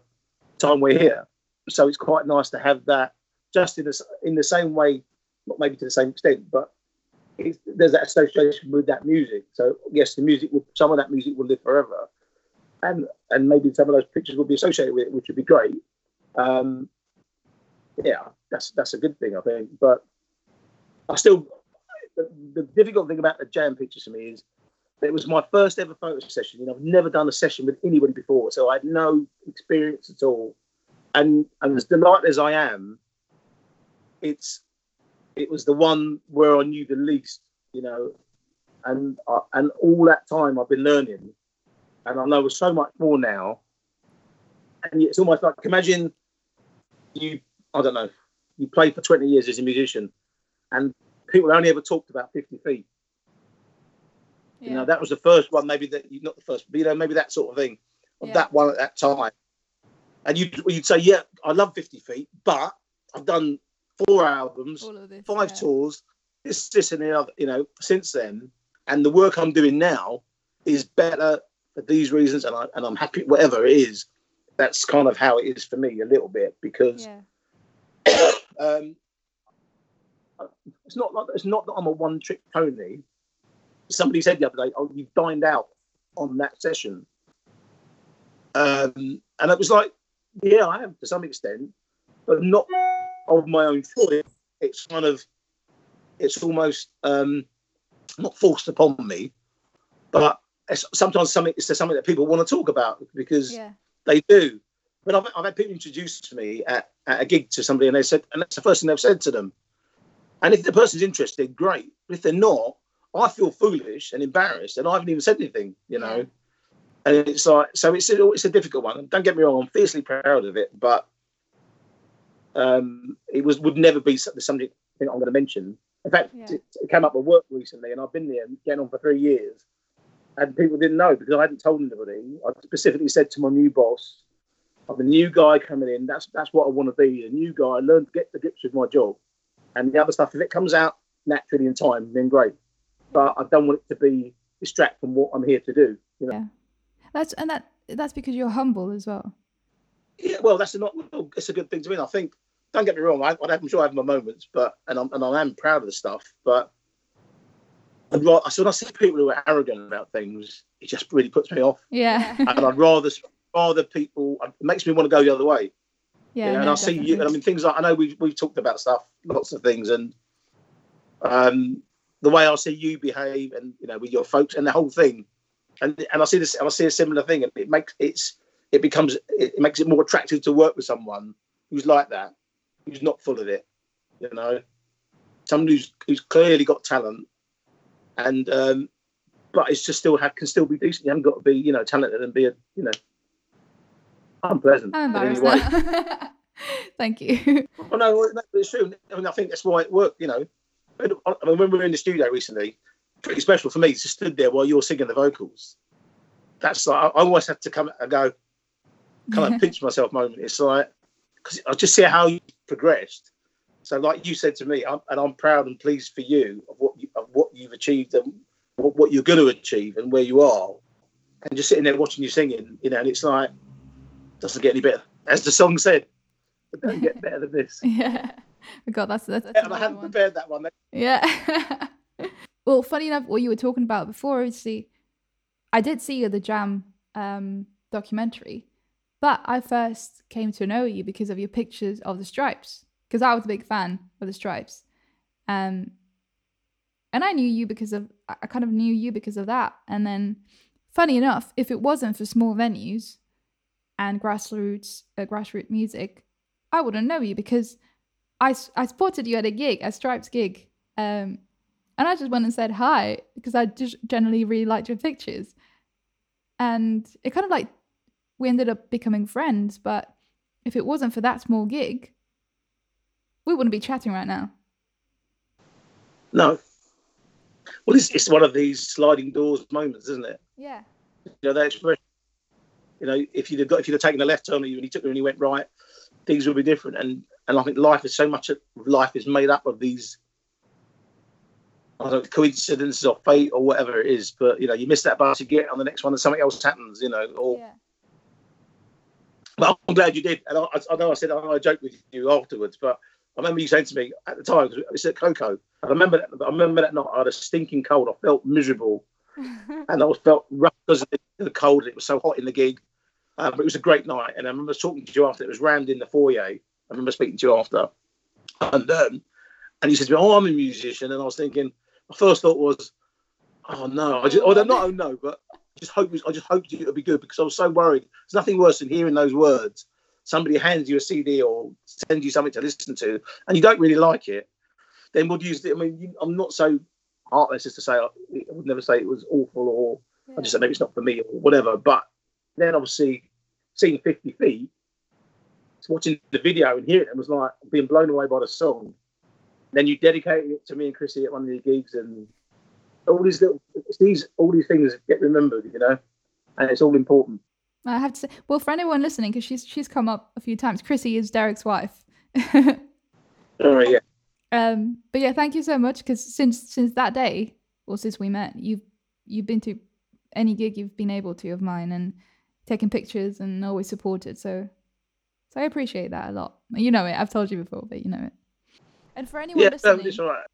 time we're here. So it's quite nice to have that, just in the in the same way, not maybe to the same extent, but there's that association with that music. So yes, the music will, some of that music will live forever. and and maybe some of those pictures will be associated with it, which would be great. Um, yeah, that's that's a good thing, I think. But I still, the, the difficult thing about the jam pictures for me is it was my first ever photo session. You know, I've never done a session with anybody before, so I had no experience at all. And and as delighted as I am, it's it was the one where I knew the least. You know, and uh, and all that time I've been learning, and I know so much more now. And it's almost like imagine you I don't know you play for twenty years as a musician, and people only ever talked about fifty feet. Yeah. You know that was the first one, maybe that not the first, but you know maybe that sort of thing, of yeah. that one at that time. And you'd you'd say, yeah, I love fifty feet, but I've done four albums, this, five yeah. tours, this, this, and the other. You know, since then, and the work I'm doing now is better for these reasons, and I and I'm happy whatever it is. That's kind of how it is for me a little bit because yeah. [COUGHS] um, it's not like it's not that I'm a one trick pony. Somebody said the other day, "Oh, you've dined out on that session," um, and it was like, "Yeah, I am to some extent, but not of my own choice. It's kind of, it's almost um, not forced upon me, but sometimes something it's something that people want to talk about because yeah. they do. But I've, I've had people introduced to me at, at, a gig to somebody, and they said, and that's the first thing they've said to them. And if the person's interested, great. But if they're not, I feel foolish and embarrassed, and I haven't even said anything, you know. And it's like, so it's a, it's a difficult one. Don't get me wrong, I'm fiercely proud of it, but um, it was would never be something thing I'm going to mention. In fact, yeah. it, it, came up at work recently, and I've been there getting on for three years, and people didn't know because I hadn't told anybody. I specifically said to my new boss, "I'm a new guy coming in. That's that's what I want to be. A new guy. Learn to get the grips with my job, and the other stuff. If it comes out naturally in time, then great. But I don't want it to be distract from what I'm here to do. You know? Yeah, that's and that that's because you're humble as well. Yeah, well, that's not. It's a good thing to win. I think. Don't get me wrong. I, am sure I have my moments, but and I'm and I am proud of the stuff. But I'd rather, so when I see people who are arrogant about things, it just really puts me off. Yeah. [LAUGHS] and I'd rather rather people. It makes me want to go the other way. Yeah. You know, no, and I see you. And I mean, things like I know we've we've talked about stuff, lots of things, and um, the way I see you behave, and you know, with your folks, and the whole thing, and and I see this, I see a similar thing, and it makes it's it becomes it makes it more attractive to work with someone who's like that, who's not full of it. You know, someone who's who's clearly got talent, and um, but it's just still have can still be decent. You haven't got to be you know talented and be a you know unpleasant. I'm embarrassed. Anyway. [LAUGHS] Thank you. Oh no, it's true. I mean, I think that's why it worked. You know, I mean, when we were in the studio recently, pretty special for me to stood there while you're singing the vocals. That's like I always have to come and go kind of pinch myself moment. It's like because I just see how you progressed. So, like you said to me, I'm, and I'm proud and pleased for you of what you, of what you've achieved and what, what you're going to achieve and where you are, and just sitting there watching you singing, you know, and it's like doesn't get any better. As the song said, it doesn't get [LAUGHS] better than this. yeah, [LAUGHS] God, that's that's. that's yeah, I hadn't one. prepared that one. Yeah. [LAUGHS] well, funny enough, what you were talking about before, obviously, I did see the Jam um, documentary, but I first came to know you because of your pictures of the Strypes, because I was a big fan of the Strypes. Um, and I knew you because of, I kind of knew you because of that. And then, funny enough, if it wasn't for small venues and grassroots, uh, grassroots music, I wouldn't know you because I, I spotted you at a gig, a Strypes gig. Um, and I just went and said hi because I just generally really liked your pictures. And it kind of like we ended up becoming friends. But if it wasn't for that small gig, we wouldn't be chatting right now. No. Well, it's, it's one of these sliding doors moments, isn't it? Yeah. You know, that expression. You know, if you'd have got, if you'd have taken a left turn and you took it and you went right, things would be different. And and I think life is so much of life is made up of these I don't know, coincidences or fate or whatever it is. But you know, you miss that bus, you get on the next one, and something else happens. You know, or yeah. But I'm glad you did. And I, I know I said I joked with you afterwards, but I remember you saying to me at the time, because it's at KOKO. I remember that, I remember that night, I had a stinking cold. I felt miserable. [LAUGHS] and I felt rough because of the cold. It was so hot in the gig, uh, but it was a great night. And I remember talking to you after. It was rammed in the foyer. I remember speaking to you after, and um, and he said to me, "Oh, I'm a musician," and I was thinking, my first thought was, "Oh no, I just, oh, not oh no, but just hope I just hoped it would be good because I was so worried. There's nothing worse than hearing those words. Somebody hands you a CD or sends you something to listen to, and you don't really like it. Then we'd use it. I mean, you, I'm not so heartless as to say I, I would never say it was awful or yeah. I just said maybe it's not for me or whatever. But then obviously seeing 50 feet, watching the video and hearing it was like being blown away by the song. Then you dedicated it to me and Chrissy at one of the gigs, and all these little these all these things get remembered, you know, and it's all important. I have to say, well, for anyone listening, because she's she's come up a few times. Chrissy is Derek's wife. [LAUGHS] oh yeah. Um, but yeah, thank you so much because since since that day or since we met, you've you've been to any gig you've been able to of mine and taken pictures and always supported. So so I appreciate that a lot. You know it. I've told you before, but you know it. And for anyone yeah, listening, right.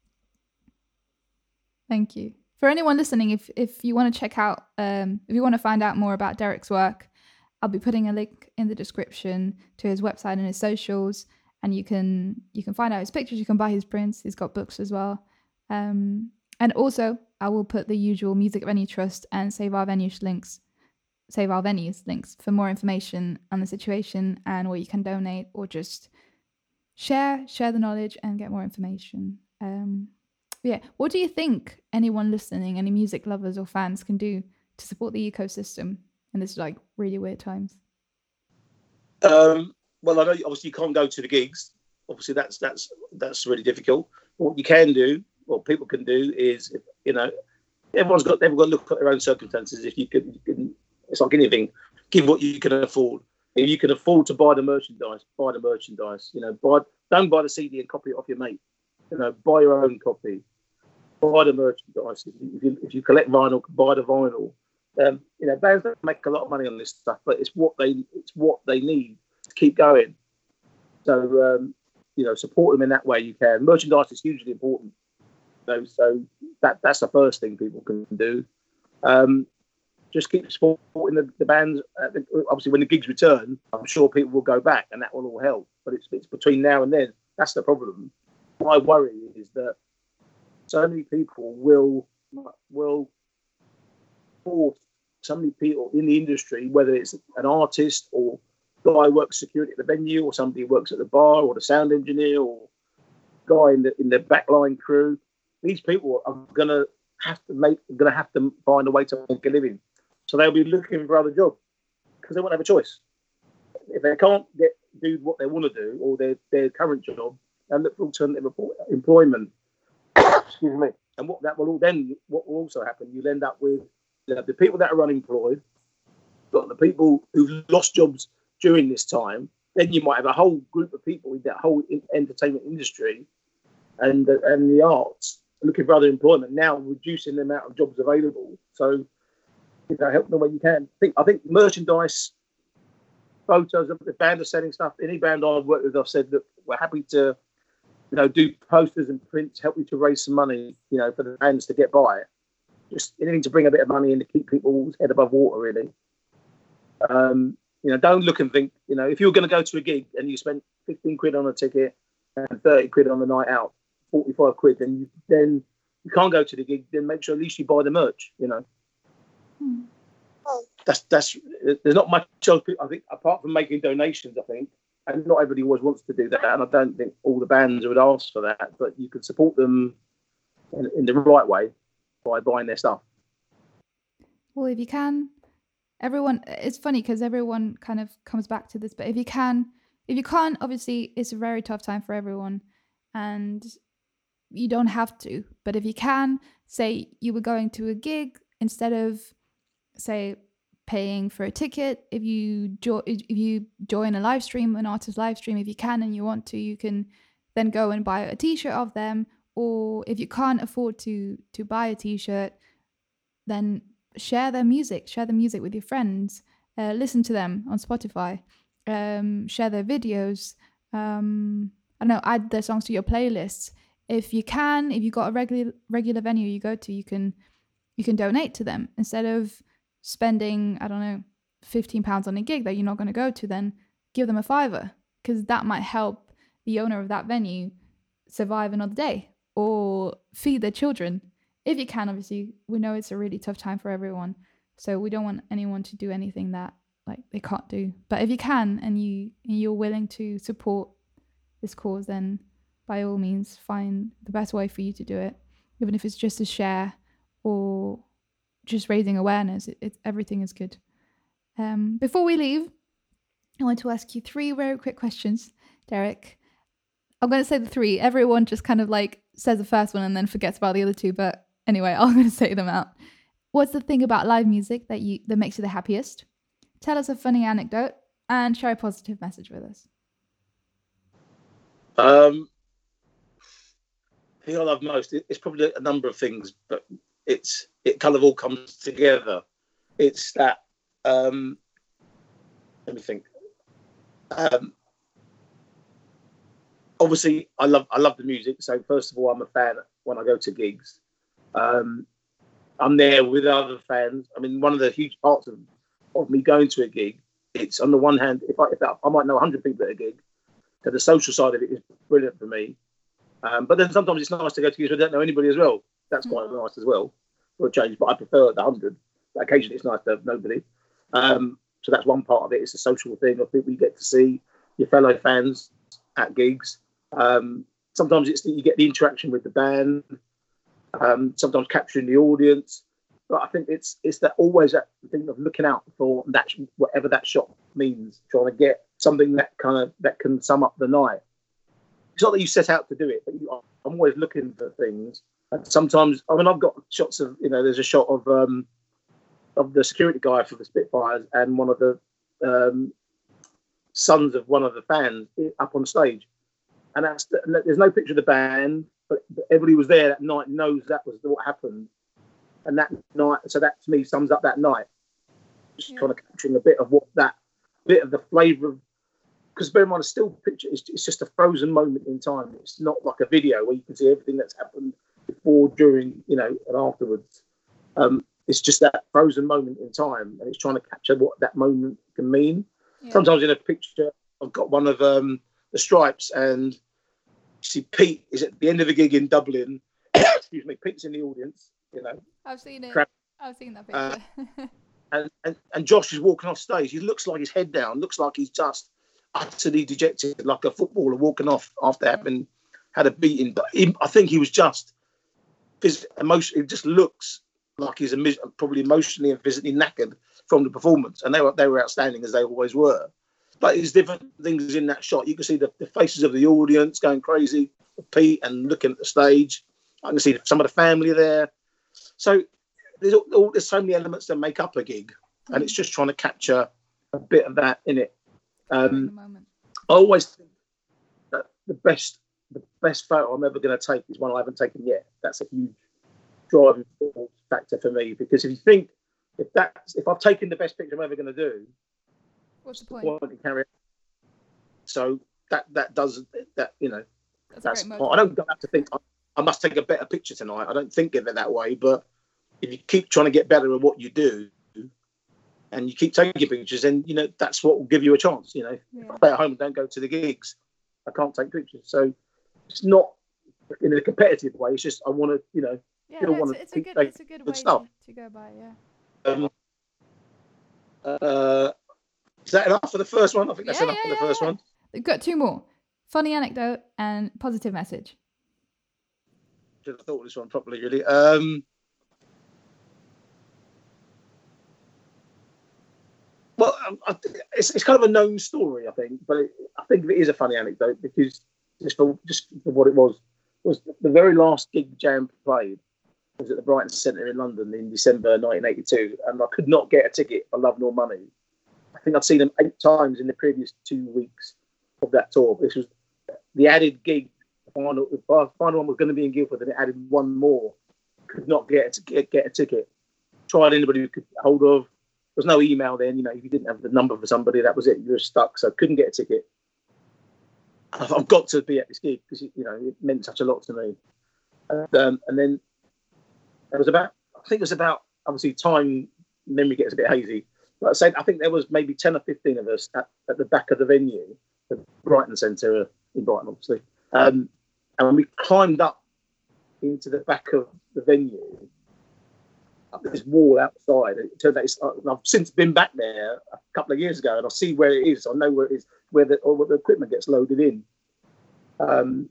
Thank you. For anyone listening, if if you want to check out, um, if you want to find out more about Derek's work, I'll be putting a link in the description to his website and his socials and you can you can find out his pictures you can buy his prints he's got books as well. Um, and also i will put the usual music venue trust and save our venues links save our venues links for more information on the situation and where you can donate or just share share the knowledge and get more information. Um, yeah what do you think anyone listening any music lovers or fans can do to support the ecosystem in this like really weird times um, well, I know obviously you can't go to the gigs. Obviously, that's that's that's really difficult. What you can do, what people can do, is you know, everyone's got they've got to look at their own circumstances. If you can, you can it's like anything, give what you can afford. If you can afford to buy the merchandise, buy the merchandise. You know, buy don't buy the CD and copy it off your mate. You know, buy your own copy. Buy the merchandise. If you, if you collect vinyl, buy the vinyl. Um, you know, bands don't make a lot of money on this stuff, but it's what they it's what they need to keep going. So um, you know, support them in that way you can. Merchandise is hugely important. So, so that that's the first thing people can do. Um, just keep supporting the, the bands. Uh, obviously, when the gigs return, I'm sure people will go back, and that will all help. But it's, it's between now and then. That's the problem. My worry is that so many people will will force so many people in the industry, whether it's an artist or guy works security at the venue, or somebody works at the bar, or the sound engineer, or guy in the in the backline crew. These people are gonna have to make, gonna have to find a way to make a living. So they'll be looking for other jobs because they won't have a choice. If they can't get do what they want to do or their their current job, and look for alternative employment. [COUGHS] Excuse me. And what that will all then what will also happen, you'll end up with the people that are unemployed, got the people who've lost jobs during this time, then you might have a whole group of people in that whole entertainment industry and and the arts looking for other employment now, reducing the amount of jobs available. So, you know, help them where you can. I think I think merchandise, photos of the band are selling stuff. Any band I've worked with, I've said that we're happy to, you know, do posters and prints, help you to raise some money, you know, for the bands to get by. Just anything to bring a bit of money in to keep people's head above water, really. Um, you know, don't look and think, you know, if you're going to go to a gig and you spent 15 quid on a ticket and 30 quid on the night out, 45 quid, then you, then you can't go to the gig, then make sure at least you buy the merch, you know. Hmm. That's, that's, there's not much else, I think, apart from making donations, I think, and not everybody always wants to do that. And I don't think all the bands would ask for that, but you can support them in, in the right way by buying their stuff. Well, if you can, everyone it's funny because everyone kind of comes back to this but if you can if you can't obviously it's a very tough time for everyone and you don't have to but if you can say you were going to a gig instead of say paying for a ticket if you if you join a live stream an artist live stream if you can and you want to you can then go and buy a t-shirt of them or if you can't afford to to buy a t-shirt then share their music, share the music with your friends, uh, listen to them on Spotify, um, share their videos. Um, I don't know, add their songs to your playlists. If you can, if you've got a regular regular venue you go to, you can you can donate to them instead of spending, I don't know, 15 pounds on a gig that you're not going to go to, then give them a fiver because that might help the owner of that venue survive another day or feed their children. If you can, obviously, we know it's a really tough time for everyone. So we don't want anyone to do anything that like they can't do. But if you can and you you're willing to support this cause, then by all means find the best way for you to do it, even if it's just a share or just raising awareness. It, it everything is good. Um, before we leave, I want to ask you three very quick questions, Derek. I'm going to say the three. Everyone just kind of like says the first one and then forgets about the other two. But anyway, [LAUGHS] I'm going to say them out. What's the thing about live music that you that makes you the happiest? Tell us a funny anecdote and share a positive message with us. Um, the thing I love most it's probably a number of things, but it's it kind of all comes together. It's that um, let me think. Um, obviously, I love I love the music. So first of all, I'm a fan when I go to gigs. Um, I'm there with other fans. I mean, one of the huge parts of, of me going to a gig, it's on the one hand, if I, if I, I might know 100 people at a gig, so the social side of it is brilliant for me. Um, but then sometimes it's nice to go to gigs where I don't know anybody as well. That's quite mm-hmm. nice as well for a change. But I prefer the 100. Occasionally it's nice to have nobody. Um, so that's one part of it. It's a social thing of people you get to see your fellow fans at gigs. Um, sometimes it's that you get the interaction with the band um, sometimes capturing the audience. But I think it's it's that always that thing of looking out for that whatever that shot means, trying to get something that kind of that can sum up the night. It's not that you set out to do it, but you, I'm always looking for things. And sometimes, I mean, I've got shots of you know, there's a shot of um, of the security guy for the Spitfires and one of the um, sons of one of the fans up on stage, and that's there's no picture of the band but everybody was there that night knows that was what happened. And that night, so that to me sums up that night. Just yeah. kind of capturing a bit of what that bit of the flavour of because bear in mind, a still picture it's, it's just a frozen moment in time. It's not like a video where you can see everything that's happened before, during, you know, and afterwards. Um, it's just that frozen moment in time, and it's trying to capture what that moment can mean. Yeah. Sometimes in a picture, I've got one of um, the Strypes, and see Pete is at the end of the gig in Dublin. [COUGHS] excuse me, Pete's in the audience. You know, I've seen it. Crap. I've seen that picture. Uh, [LAUGHS] and, and and Josh is walking off stage. He looks like his head down. Looks like he's just utterly dejected, like a footballer walking off after having had a beating. But he, I think he was just his emotion. It just looks like he's probably emotionally and physically knackered from the performance. And they were they were outstanding as they always were. But there's different things in that shot. You can see the, the faces of the audience going crazy, Pete, and looking at the stage. I can see some of the family there. So there's, all, there's so many elements that make up a gig, and it's just trying to capture a bit of that in it. Um, I always think that the best the best photo I'm ever going to take is one I haven't taken yet. That's a huge driving factor for me because if you think if that's if I've taken the best picture I'm ever going to do, What's the point? carry So that that does that you know that's, that's I don't have to think I, I, must take a better picture tonight. I don't think of it that way, but if you keep trying to get better at what you do and you keep taking pictures, and you know that's what will give you a chance. You know, yeah. I stay at home and don't go to the gigs, I can't take pictures. So it's not in a competitive way. It's just I want to, you know, yeah, no, it's, it's, a good, it's a good way to, to, go by. Yeah. Um, uh, is that enough for the first one? I think that's yeah, enough yeah, for the first one. We've got two more. Funny anecdote and positive message. Should have thought this one properly, really. Um, well, um, it's, it's kind of a known story, I think, but it, I think it is a funny anecdote because just for just for what it was was the very last gig Jam played was at the Brighton Centre in London in December 1982, and I could not get a ticket for love nor money I think I'd seen them eight times in the previous two weeks of that tour. This was the added gig. Final, final one was going to be in Guildford, and it added one more. Could not get a, get, get a ticket. Tried anybody who could hold of. There was no email then. You know, if you didn't have the number for somebody, that was it. You were stuck. So couldn't get a ticket. I've got to be at this gig because you know it meant such a lot to me. And, um, and then it was about I think it was about obviously time memory gets a bit hazy. But I said I think there was maybe ten or fifteen of us at, at the back of the venue, the Brighton Centre in Brighton, obviously, um, and we climbed up into the back of the venue, up this wall outside. It turned out it's, uh, I've since been back there a couple of years ago, and I see where it is. I know where it is, where the the equipment gets loaded in, um,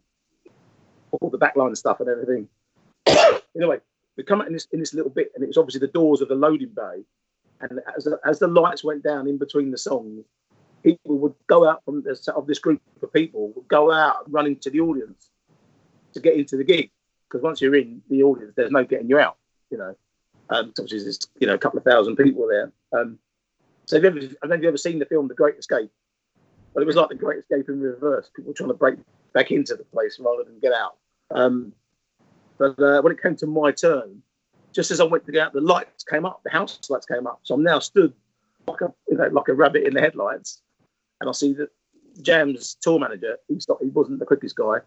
all the backline stuff and everything. [COUGHS] anyway, we come out in this in this little bit, and it was obviously the doors of the loading bay. And as the, as the lights went down in between the songs, people would go out from this of this group of people would go out running to the audience to get into the gig because once you're in the audience, there's no getting you out. You know, um, obviously there's you know a couple of thousand people there. Um, so have you ever, I don't know if you've ever seen the film The Great Escape. Well, it was like The Great Escape in reverse. People trying to break back into the place rather than get out. Um, but uh, when it came to my turn, just as I went to get out, the lights came up, the house lights came up. So I'm now stood like a you know like a rabbit in the headlights, and I see that Jam's tour manager. He stopped, he wasn't the quickest guy.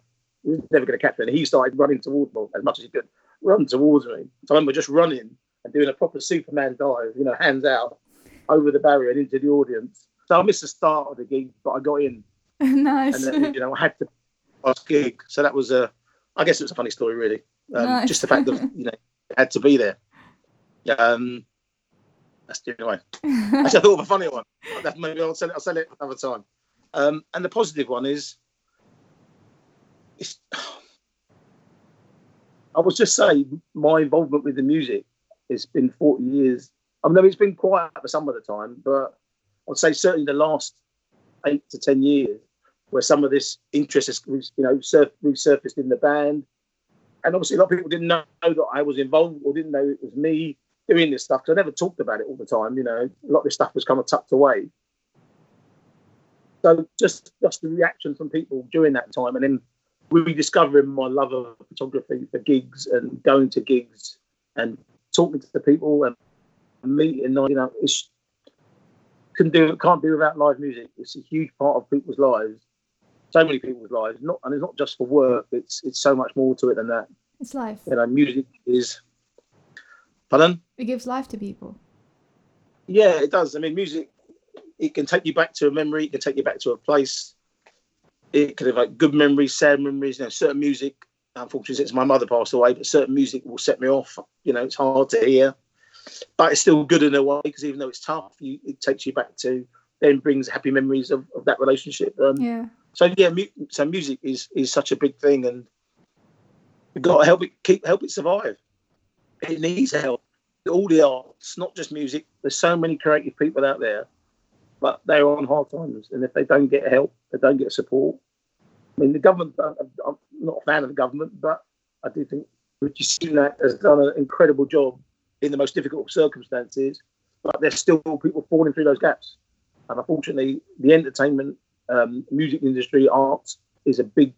He was never going to catch me. And he started running towards me as much as he could, run towards me. So I remember just running and doing a proper Superman dive, you know, hands out over the barrier and into the audience. So I missed the start of the gig, but I got in. [LAUGHS] nice. And then, you know, I had to last gig. So that was a, I guess it was a funny story, really. Um, Nice. Just the fact that you know had to be there. Um, that's the only way. [LAUGHS] Actually, I thought of a funny one. Maybe I'll sell it. I'll sell it another time. Um, and the positive one is, it's, [SIGHS] I was just saying my involvement with the music has been 40 years. I mean, it's been quiet for some of the time, but I'd say certainly the last eight to 10 years, where some of this interest has, you know, surf, resurfaced in the band. And obviously, a lot of people didn't know that I was involved or didn't know it was me doing this stuff because I never talked about it all the time. You know, a lot of this stuff was kind of tucked away. So just just the reaction from people during that time, and then rediscovering my love of photography for gigs and going to gigs and talking to the people and meeting. You know, it's can do can't do without live music. It's a huge part of people's lives, so many people's lives. Not and it's not just for work. It's it's so much more to it than that. It's life. You know, music is. Pardon? It gives life to people. Yeah, it does. I mean, music. It can take you back to a memory. It can take you back to a place. It can evoke good memories, sad memories. You know, certain music. Unfortunately, since my mother passed away, but certain music will set me off. You know, it's hard to hear, but it's still good in a way because even though it's tough, you, it takes you back to then brings happy memories of, of that relationship. Um, Yeah. So yeah, mu- so music is is such a big thing, and we've got to help it keep help it survive. It needs help. All the arts, not just music. There's so many creative people out there, but they're on hard times, and if they don't get help, they don't get support. I mean, the government. I'm I'm not a fan of the government, but I do think Rishi Sunak has done an incredible job in the most difficult circumstances. But there's still people falling through those gaps, and unfortunately, the entertainment um, music industry, arts is a big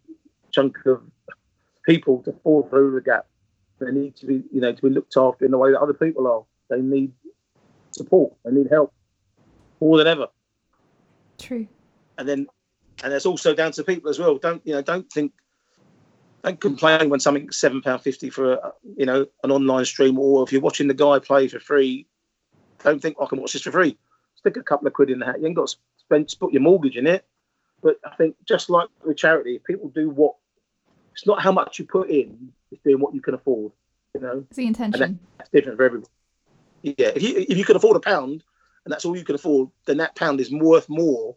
chunk of people to fall through the gap. They need to be, you know, to be looked after in the way that other people are. They need support. They need help more than ever. True. And then, and it's also down to people as well. Don't you know? Don't think. Don't complain when something's seven pound fifty for a, you know an online stream, or if you're watching the guy play for free. Don't think oh, I can watch this for free. Stick a couple of quid in the hat. You ain't got to spend put your mortgage in it. But I think just like with charity, people do what it's not how much you put in, it's doing what you can afford. You know, It's the intention. that's different for everyone. Yeah, if you if you can afford a pound and that's all you can afford, then that pound is worth more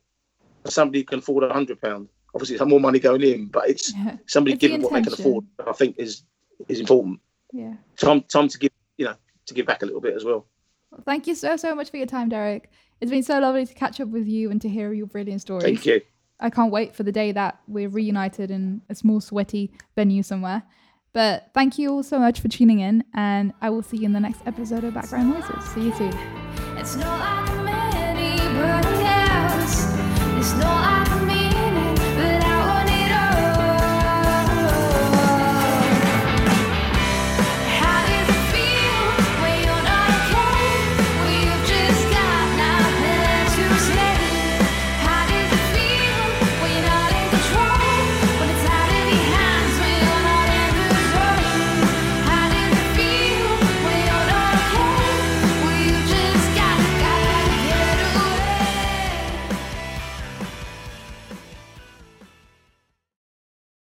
somebody can afford a hundred pound. Obviously, some more money going in, but it's [LAUGHS] Yeah. somebody It's the giving what they can afford. I think is is important. Yeah. Time time to give you know to give back a little bit as well. Well, thank you so so much for your time, Derek. It's been so lovely to catch up with you and to hear your brilliant stories. Thank you. I can't wait for the day that we're reunited in a small, sweaty venue somewhere. But thank you all so much for tuning in, and I will see you in the next episode of Background Noises. See you soon.